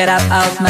get up out my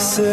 Myself.